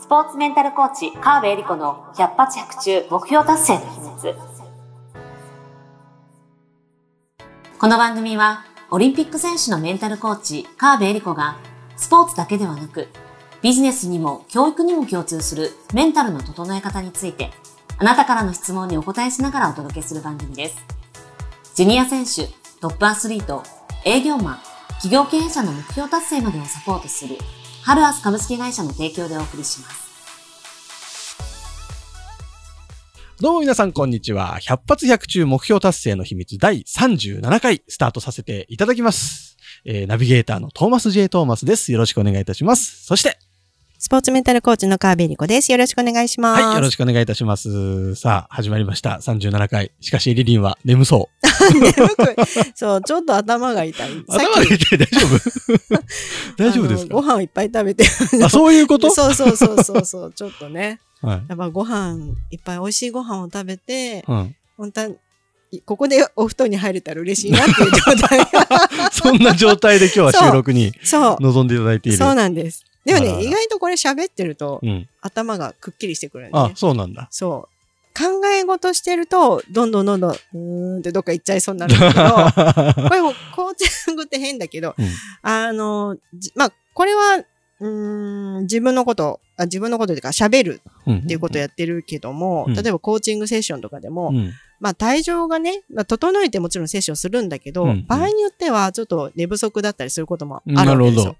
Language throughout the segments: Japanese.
スポーツメンタルコーチ、川辺恵里子の百発百中目標達成の秘密。この番組は、オリンピック選手のメンタルコーチ、川辺恵里子が、スポーツだけではなく、ビジネスにも教育にも共通するメンタルの整え方について、あなたからの質問にお答えしながらお届けする番組です。ジュニア選手、トップアスリート、営業マン、企業経営者の目標達成までをサポートする、ハルアス株式会社の提供でお送りします。どうも皆さんこんにちは。百発百中目標達成の秘密第37回スタートさせていただきます。えーナビゲーターのトーマス J. トーマスです。よろしくお願いいたします。そして、スポーツメンタルコーチの川辺理子です。よろしくお願いします。はい、よろしくお願いいたします。さあ、始まりました。37回。しかし、リリンは眠そう。眠く そう、ちょっと頭が痛い。さ 頭が痛い大丈夫？大丈夫ですあのごか飯をいっぱい食べて。あ、そういうこと？そうそうそうそうそう、ちょっとね。はい。やっぱご飯、いっぱい美味しいご飯を食べて、うん。本当はいここでお布団に入れたら嬉しいなっていう状態。そんな状態で今日は収録に。臨んでいただいている。そうなんです。でもあらあらね、意外とこれ喋ってるとうん。頭がくっきりしてくるんで、あね、。そうなんだ。そう。考え事してると、どんどんどんどん、うーんってどっか行っちゃいそうになるんだけど、これもコーチングって変だけど、うんあの、じまあ、これは、うーん、自分のこと、あ自分のことというか喋るうん。っていうことをやってるけども、うん例えばコーチングセッションとかでも、うん。まあ、体調がね、まあ、整えてもちろんセッションするんだけど、うんうん場合によってはちょっと寝不足だったりすることもあるなるほどわけですよ。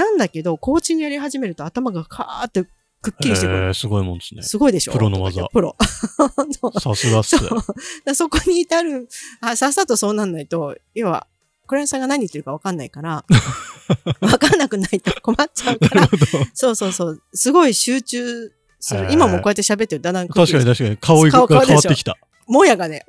なんだけど、コーチングやり始めると頭がカーってくっきりしてくる。えー、すごいもんですね。すごいでしょ？プロの技プロ。さすがっす。そそこに至る、あ、さっさとそうなんないと、要は、クライアントさんが何言ってるか分かんないから、分かんなくないと困っちゃうから、そうそうそう、すごい集中する。今もこうやって喋ってるだんだん確かに確かに顔が変わってきた。もやがね、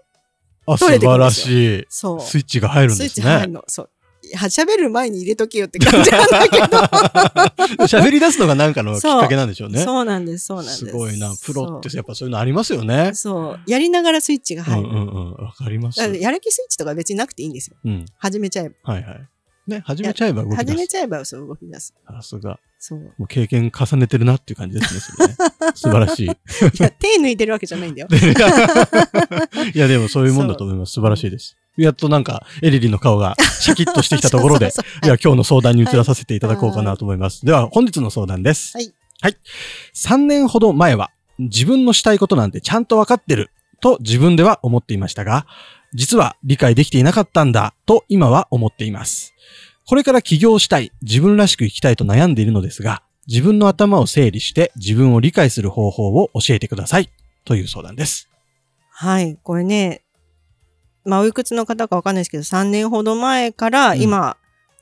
あ、素晴らしい。そう。スイッチが入るんスイですね。ッチ入るの。そう。喋る前に入れとけよって感じなんだけど。喋り出すのがなんかのきっかけなんでしょうね。そうなんです、そうなんです。すごいな。プロってそやっぱそういうのありますよねう。。そう。やりながらスイッチがうん入る。うんうん。わかります。やる気スイッチとか別になくていいんですよ。うん。始めちゃえば。はいはい。ね、始めちゃえば動き出す。始めちゃえばそう動き出す。さすが。そう。もう経験重ねてるなっていう感じですね 素晴らしい。いや、手抜いてるわけじゃないんだよ。いや、でもそういうもんだと思います。素晴らしいです。やっとなんか、エリリンの顔が シャキッとしてきたところで、そうそうそういや、今日の相談に移らさせていただこうかなと思います。では、本日の相談です。はい。はい。3年ほど前は、自分のしたいことなんてちゃんとわかってる、と自分では思っていましたが、実は理解できていなかったんだ、と今は思っています。これから起業したい、自分らしく生きたいと悩んでいるのですが、自分の頭を整理して自分を理解する方法を教えてください、という相談です。はい。これね、まあ、おいくつの方かわかんないですけど、3年ほど前からうん。今、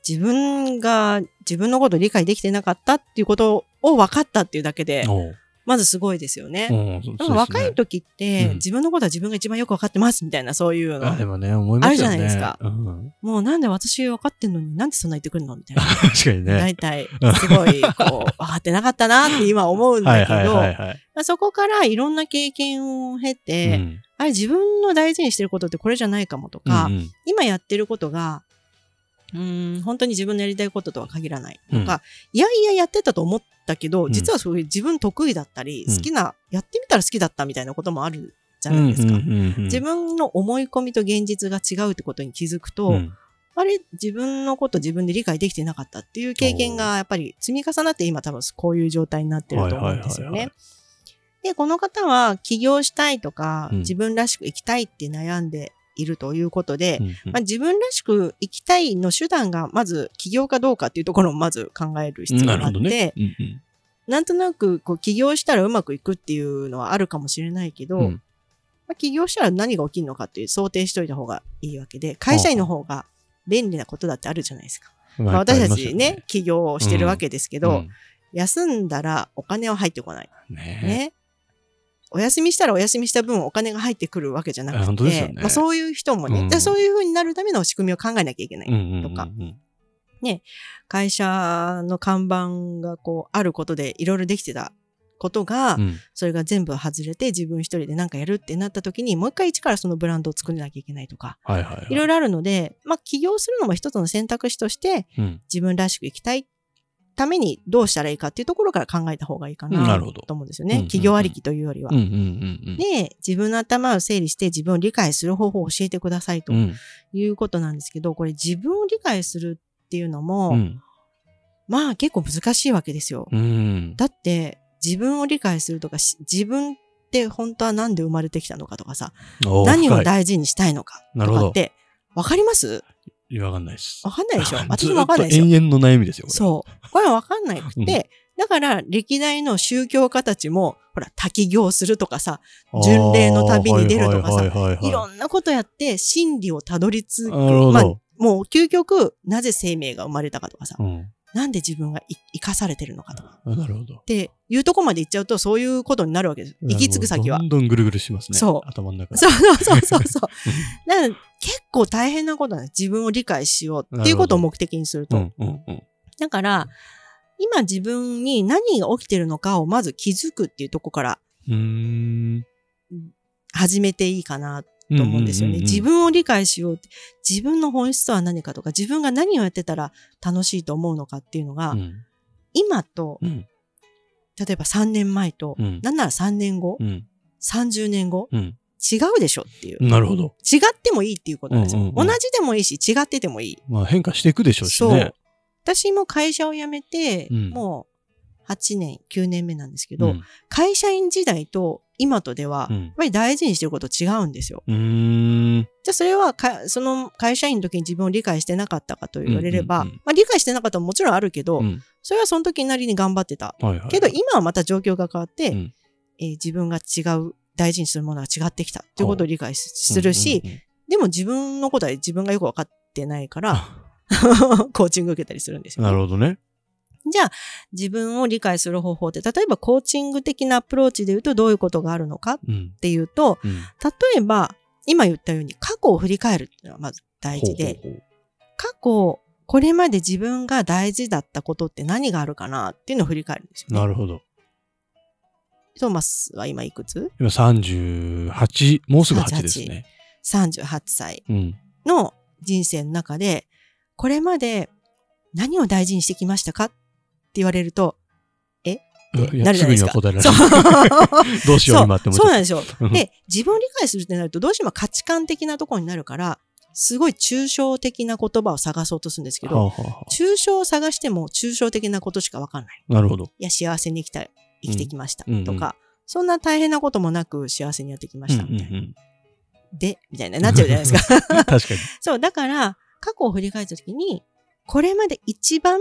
自分が自分のことを理解できてなかったっていうことを分かったっていうだけで、まずすごいですよね。おうそうでも若い時って、うん自分のことは自分が一番よく分かってますみたいな、そういうの。あでもね、思いますよね。あるじゃないですかうん、もうなんで私分かってんのになんでそんな言ってくるのみたいな。確かにね。大体、すごい、こう、分かってなかったなって今思うんはいだけど、はいはいはい。まあそこからいろんな経験を経て、うんあれ自分の大事にしてることってこれじゃないかもとか、うんうん今やってることが、うーん、本当に自分のやりたいこととは限らない。とか、いやいややってたと思ったけど、ん。実はそういう自分得意だったり、うん。好きな、やってみたら好きだったみたいなこともあるじゃないですか。うんうんうんうん自分の思い込みと現実が違うってことに気づくと、うん。あれ、自分のこと自分で理解できてなかったっていう経験がやっぱり積み重なって今多分こういう状態になってると思うんですよね。で、この方は起業したいとか、うん。自分らしく生きたいって悩んでいるということで、うんうん。まあ、自分らしく生きたいの手段がまず起業かどうかっていうところをまず考える必要があって、なんとなくこう起業したらうまくいくっていうのはあるかもしれないけど、うん。まあ、起業したら何が起きるのかっていう想定しといた方がいいわけで、会社員の方が便利なことだってあるじゃないですか。まあ、まあ私たちね、起業をしてるわけですけど、いっぱいあり休んだらお金は入ってこない。ね。ね。ねお休みしたらお休みした分お金が入ってくるわけじゃなあくて、ね。まあ、そういう人もね、うん。でそういう風になるための仕組みを考えなきゃいけない。うんうんうんうん。とか会社の看板がこうあることでいろいろできてたことが、うん。それが全部外れて自分一人で何かやるってなった時にもう一回一からそのブランドを作らなきゃいけないとか、はいはいはい。いろいろあるので、まあ起業するのも一つの選択肢としてうん。自分らしく生きたいためにどうしたらいいかっていうところから考えた方がいいかなと思うんですよね。企業ありきというよりは。で、自分の頭を整理して自分を理解する方法を教えてくださいとうん。いうことなんですけど、これ自分を理解するっていうのも、うん。まあ結構難しいわけですよ。うん。だって、自分を理解するとか、し自分って本当は何で生まれてきたのかとかさ、何を大事にしたいのかとかって、わかります？いやわかんないです。わかんないでしょ？ず 私もわかんないですよ。延々の悩みですよ、これ。そう。これはわかんないくうんて、だから歴代の宗教家たちも、ほら、滝行するとかさ、巡礼の旅に出るとかさいろんなことやって真理をたどり着く。まあ、もう究極、なぜ生命が生まれたかとかさ、うん。なんで自分がい生かされてるのかとか。あなるほど。っていうとこまで行っちゃうと、そういうことになるわけです。行き着く先はど。んどんぐるぐるしますね。そう頭の中で。そうそうそうそうそう。だから結構大変なことなんです。自分を理解しようっていうことを目的にすると。うんうんうん。だから、今自分に何が起きてるのかをまず気づくっていうとこから。始めていいかなと思うんですよね。自分を理解しようって。自分の本質とは何かとか、自分が何をやってたら楽しいと思うのかっていうのが、うん今と、うん例えば3年前と、うんなんなら3年後、うん30年後、うん。違うでしょっていう。なるほど。違ってもいいっていうことなんですよ。うんうんうん同じでもいいし、違っててもいい。まあ変化していくでしょうしそうね。。私も会社を辞めて、うんもう8年、9年目なんですけど、うん会社員時代と今とでは、うんやっぱり大事にしてること違うんですよ。うーん。じゃあそれはか、その会社員の時に自分を理解してなかったかと言われれば、うんうんうんまあ理解してなかったのももちろんあるけど、うんそれはその時なりに頑張ってた。はいはい。けど今はまた状況が変わって、うんえー自分が違う、大事にするものが違ってきたということを理解すするし、うんうんうんでも自分のことは自分がよくわかってないから、コーチング受けたりするんですよ、なるほどね。じゃあ、自分を理解する方法って、例えばコーチング的なアプローチで言うとどういうことがあるのかっうん。ていうと、うん。例えば、今言ったように過去を振り返るっていうのはまず大事で、ほうほうほう過去、これまで自分が大事だったことって何があるかなっていうのを振り返るんですよね。なるほど。トーマスは今いくつ？今38、もうすぐ8ですね。?38 歳うん。の人生の中で、これまで何を大事にしてきましたかって言われると、っていやなるじゃないですか。すぐには答えられない。どうしよう今って思っそうなんですよ。うんで、自分を理解するってなると、どうしても価値観的なところになるから、すごい抽象的な言葉を探そうとするんですけど、はあはあは抽象を探しても抽象的なことしかわかんない。あなるほど。いや、幸せに生きたい、生きてきました。とか、そんな大変なこともなく幸せにやってきました。みたいな。うんうんで、みたいな、なっちゃうじゃないですか。う ん確かに。そう、だから、過去を振り返ったときに、これまで一番、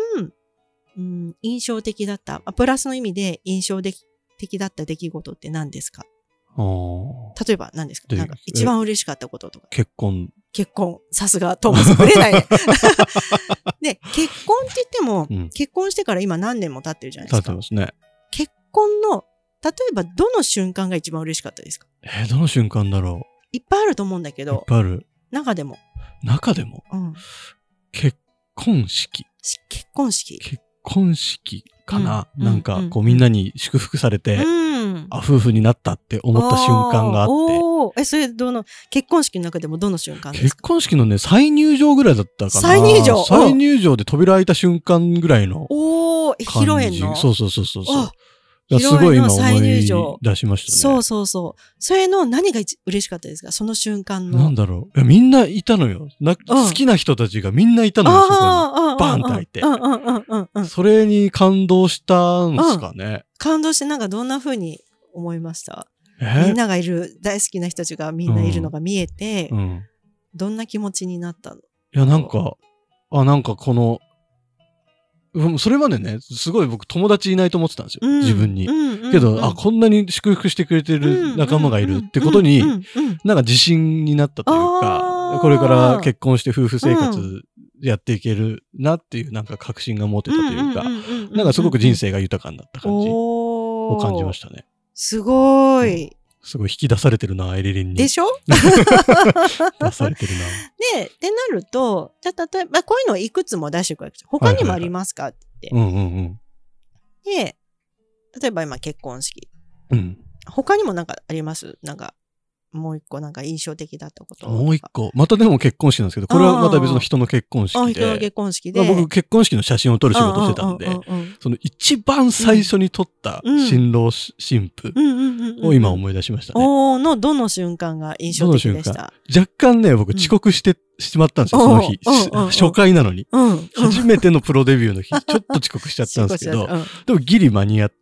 うん、印象的だった、あプラスの意味で印象的だった出来事って何ですか？例えば何ですか？でなんか一番嬉しかったこととか。結婚。結婚。さすが、トーマス、ぶれないね。で、結婚って言っても、うん結婚してから今何年も経ってるじゃないですか。てますね。結婚の、例えばどの瞬間が一番嬉しかったですか？えーどの瞬間だろいっぱいあると思うんだけう。いっど、ぱいある。中でも、中でも、うん、結婚式。し結婚式。結婚式かな、うんなんか、うんこうみんなに祝福されて、うん。あ、夫婦になったって思った瞬間があって、え、それどの、結婚式の中でもどの瞬間結か？婚式のね、再入場ぐらいだったかな。再入場？再入場で扉開いた瞬間ぐらいのお披。露宴の？そうそうそうそうそう。披露宴の再思い入場出しましたね。そうそうそう。それの何が一嬉しかったですか？その瞬間の。なんだろう。いやみんないたのよ。な好きな人たちがみんないたのよ、そこに。ああバーンって開いてうんうんうんうんうん。それに感動したんすかね？感動してなんかどんな風に思いました？みえんながいる、大好きな人たちがみんないるのが見えて、うん。どんな気持ちになったの？いや、なんか、あ、なんかこの、うんそれまでね、すごい僕友達いないと思ってたんですよ。うん。自分に。うんうんけど、うんあ、こんなに祝福してくれてる仲間がいるってことになんか自信になったというあかー、これから結婚して夫婦生活やっていけるなっていうなんか確信が持てたというか、なんかすごく人生が豊かになった感じをを感じましたね。すごい。すごい引き出されてるな、エリリンに。でしょ？出されてるな。で、ってなると、じゃあ例えば、こういうのをいくつも出していくわけですよ。他にもありますかってうんうん言って。で、例えば今結婚式。うん。うん。他にもなんかあります？なんか、もう一個なんか印象的だったこと。もう一個。またでも結婚式なんですけど、これはまた別の人の結婚式あ、で。人の結婚式で。まあ僕結婚式の写真を撮る仕事してたんでその一番最初に撮ったうん新郎し新婦を今思い出しましたね。おーのどの瞬間が印象的でした？若干ね、僕遅刻してしまったんですよ、うんその日。初回なのに。うん。初めてのプロデビューの日、ちょっと遅刻しちゃったんですけど、うんでもギリ間に合って、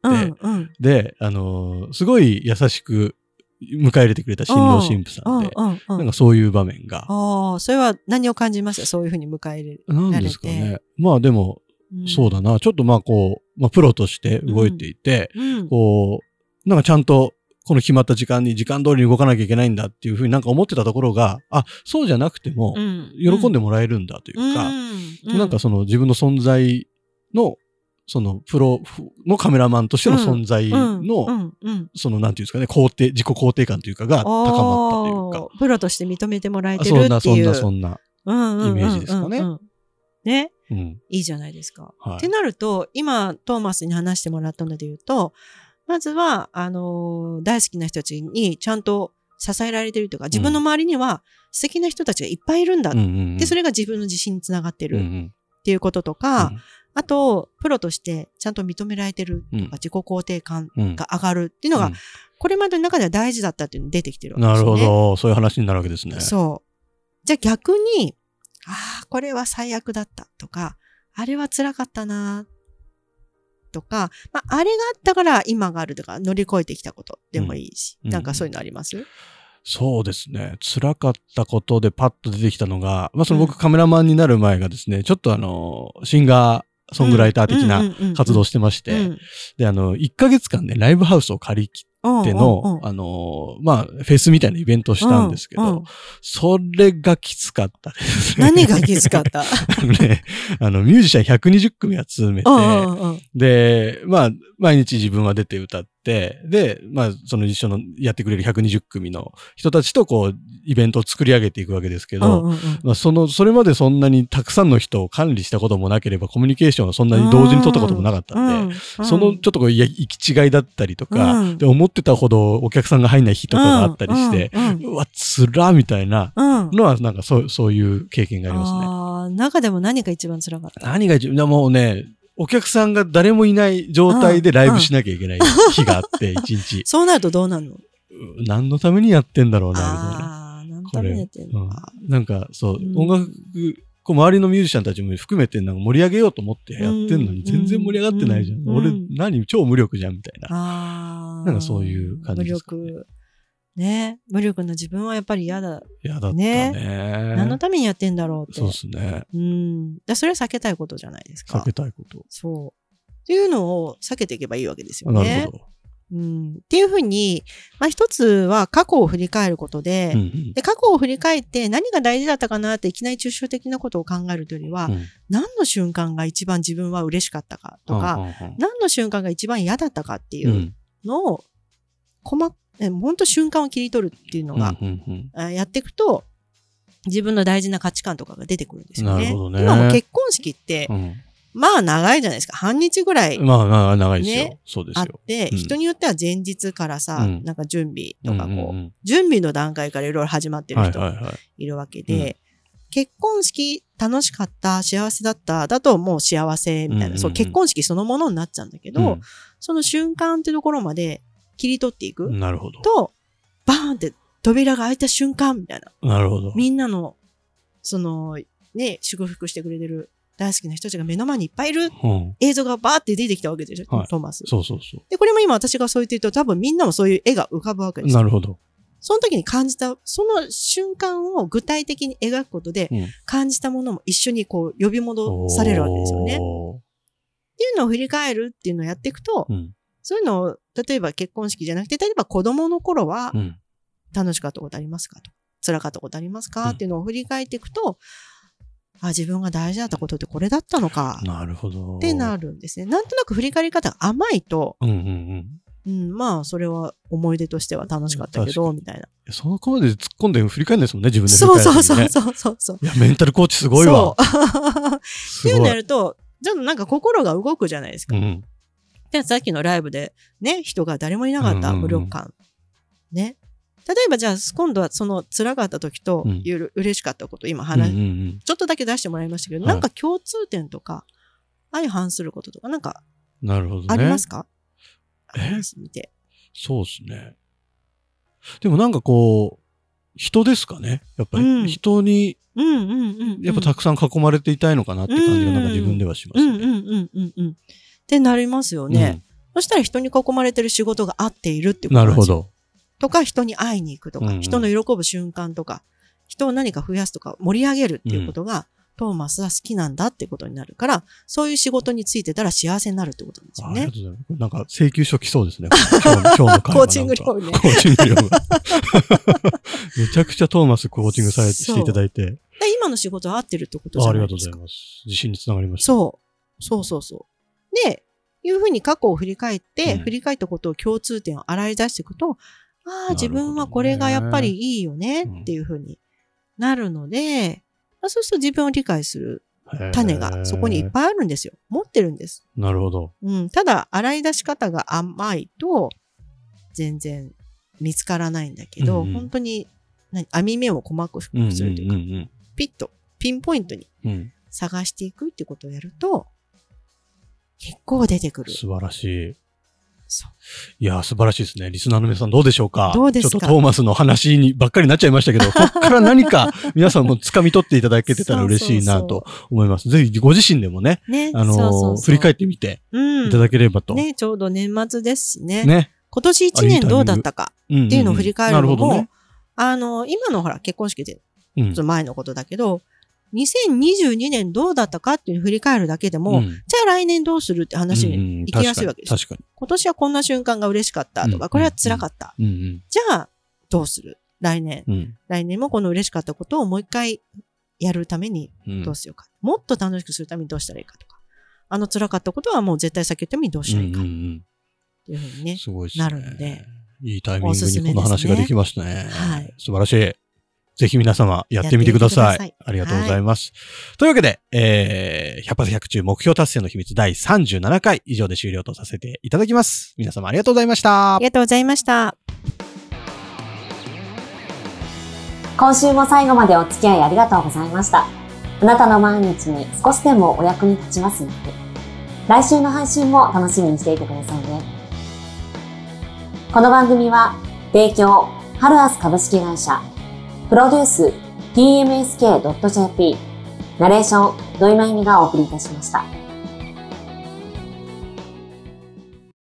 で、あのーすごい優しく迎え入れてくれた新郎新婦さんで、うんうんうんなんかそういう場面が、ああ、それは何を感じました？そういうふうに迎え入れなんですかね。まあでも、る。そうだな、ちょっとまあこう、まあプロとして動いていて、うん。こう、なんかちゃんと、この決まった時間に時間通りに動かなきゃいけないんだっていうふうになんか思ってたところが、あ、そうじゃなくても、うん。喜んでもらえるんだというか、なんかその自分の存在の、そのプロのカメラマンとしての存在うんの、そのなんていうんですかね、肯定、自己肯定感というかが高まったというか。プロとして認めてもらえてるっていう。そんな、そんな。うんうんうんうんイメージですかねうんね。うん。いいじゃないですか。はいってなると、今、トーマスに話してもらったので言うと、まずは、あのー大好きな人たちにちゃんと支えられてるというか、自分の周りには素敵な人たちがいっぱいいるんだ。で、それが自分の自信につながってるっていうこととか、うんあと、プロとしてちゃんと認められてるとか、うん自己肯定感うんが上がるっていうのが、うんこれまでの中では大事だったっていうのが出てきてるわけでなすよね。るほど。そういう話になるわけですね。そう。じゃあ逆に、ああ、これは最悪だったとか、あれは辛かったなとか、まあ、あれがあったから今があるとか、乗り越えてきたことでもいいし、うんなんかそういうのあります、そうですね。辛かったことでパッと出てきたのが、まあそのうん僕カメラマンになる前がですね、ちょっとあの、シンガー、ソングライター的な活動をしてまして、うん。で、あの、1ヶ月間ね、ライブハウスを借り切っての、あの、まあ、フェスみたいなイベントをしたんですけど、それがきつかったですね。何がきつかった？あのね、あの、ミュージシャン120組集めて、で、まあ、毎日自分は出て歌って、で、まあ、その一緒のやってくれる120組の人たちとこう、イベントを作り上げていくわけですけど、うんうんうん。まあ、その、それまでそんなにたくさんの人を管理したこともなければ、コミュニケーションをそんなに同時に取ったこともなかったんで、うん。そのちょっとこう、行き違いだったりとか、うん。で、思ってたほどお客さんが入んない日とかがあったりして、うん。うん。わ、つらみたいなうん。のは、なんかそう、そういう経験がありますね。中でも何が一番辛かった？何が一番、でもうね、お客さんが誰もいない状態でライブしなきゃいけない日があって、一日。そうなるとどうなるの？う何のためにやってんだろうな、みたいな。ああー、何のためにやってんの？うんか。なんか、そう、うん音楽、こう周りのミュージシャンたちも含めてなんか盛り上げようと思ってやってんのに全然盛り上がってないじゃん。俺うんうん、何、超無力じゃん、みたいな。ああ。なんかそういう感じですかね無力。ね。無力な自分はやっぱり嫌だ。嫌だったねね。何のためにやってんだろうって。そうですね。うん。だそれは避けたいことじゃないですか。避けたいこと。そう。っていうのを避けていけばいいわけですよなね。るほど。うん。っていうふうに、まあ一つは過去を振り返ることで、うんうんで、過去を振り返って何が大事だったかなっていきなり抽象的なことを考えるというよりは、うん何の瞬間が一番自分は嬉しかったかとか、うんうん何の瞬間が一番嫌だったかっていううんのを、細本当瞬間を切り取るっていうのが、うんうんやっていくと、自分の大事な価値観とかが出てくるんですよね。ね今も結婚式って、うんまあ長いじゃないですか。半日ぐらいまあまあ、長いですよね。そうですよ。あって、うん人によっては前日からさ、うんなんか準備とかこう、うんうん準備の段階からいろいろ始まってうんる人はいはいはい。いるわけで、結婚式楽しかった、幸せだった、だともう幸せみたいな、うんうんうんそう結婚式そのものになっちゃうんだけど、その瞬間ってところまで切り取っていくうんなるほど。と、バーンって扉が開いた瞬間みたいな。なるほど。みんなの、その、ね、祝福してくれてる大好きな人たちが目の前にいっぱいいるうん映像がバーって出てきたわけでしょ、はいトーマス。そうそうそで、これも今私がそう言ってると多分みんなもそういう絵が浮かぶわけでう。すよ。なるほど。その時に感じた、その瞬間を具体的に描くことで、うん感じたものも一緒にこう呼び戻されるわけですよね。っていうのを振り返るっていうのをやっていくと、うん。そういうのを、例えば結婚式じゃなくて、例えば子供の頃はうん。楽しかったことありますかと。辛かったことありますか、うんっていうのを振り返っていくと、あ、自分が大事だったことってこれだったのかなるほど。ってなるんですね。なんとなく振り返り方が甘いと、うんうんうん。うん、まあ、それは思い出としては楽しかったけど、みたいな。そのこまで突っ込んで振り返るんですもんね、自分で振そうそう。そうそうそうそう。いや、メンタルコーチすごいわ。そう。っていうの。やると、ちょっとなんか心が動くじゃないですか。うん。で、さっきのライブで、ね、人が誰もいなかった無力感。ね。えばじゃあ今度はその辛かった時とうんいう嬉しかったこと今うん話、うんうんちょっとだけ出してもらいましたけど、はいなんか共通点とか相反することとかなんかなるほどね。ありますか、見て。そうですね。でもなんかこう、人ですかね？やっぱうんり人に、うんうんうん、うん。やっぱたくさん囲まれていたいのかなって感じがなんか自分ではしますね。ってなりますよね。そしたら人に囲まれてる仕事が合っているってうことなるほど。とか、人に会いに行くとか、うんうん人の喜ぶ瞬間とか、人を何か増やすとか、盛り上げるっていうことが、トーマスは好きなんだってことになるから、そういう仕事についてたら幸せになるってことなんですよねあありが。とうございます。なんか請求書来そうですね。今日の今日のコーチング料ねコーチング料が。めちゃくちゃトーマスコーチングされていただいて。で今の仕事は合ってるってことじあゃありがとうございないですか。ます。自信につながりました。そう。そうそうそう。で、いうふうに過去を振り返って、うん振り返ったことを共通点を洗い出していくと、ああ、自分はこれがやっぱりいいよねっていうふうになるので、まあそうすると自分を理解する種がそこにいっい。ぱいあるんですよ。持ってるんです。なるほど。うん。ただ、洗い出し方が甘いと、全然見つからないんだけど、うんうん本当に、何網目を細くすうんうんるというか、うんピッと、ピンポイントにうん。うん。探していくっていうことをやると、結構出てくる。素晴らしい。そういやー、素晴らしいですね。リスナーの皆さんどうでしょうか？どうですか？ちょっとトーマスの話にばっかりになっちゃいましたけど、こっから何か皆さんも掴み取っていただけてたら嬉しいなと思います。ぜひご自身でもね、ね。あのーそうそうそう振り返ってみてうんいただければと。ね、ちょうど年末ですしね。ね。今年1年どうだったかっっていうのを振り返るのも、なるほどね。あの、今のほら、結婚式で、うんちょっと前のことだけど、2022年どうだったかっていう振り返るだけでも、うんじゃあ来年どうするって話にうん行きやすいわけですよ。確かに。今年はこんな瞬間が嬉しかったとうんか、これは辛かった。うんじゃあ、どうする？来年。うん来年もこの嬉しかったことをもう一回やるためにうん。どうしようか。もっと楽しくするためにどうしたらいいかとか。あの辛かったことはもう絶対避けるためにどうしたらいいかっうんうんうんていうふうにね。すごいですね。なるので。いいタイミングにこの話ができましたね。はい素晴らしい。ぜひ皆様やってみてください。さいありがとうございます。というわけで、えー、100発100中目標達成の秘密第37回以上で終了とさせていただきます。皆様ありがとうございましたあり。がとうございました。今週も最後までお付き合いありがとうございました。あなたの毎日に少しでもお役に立ちますように。来週の配信も楽しみにしていてくださいね。この番組は、提供、ハルアス株式会社、プロデュース、tmsk.jp、ナレーション、土井まゆみがお送りいたしました。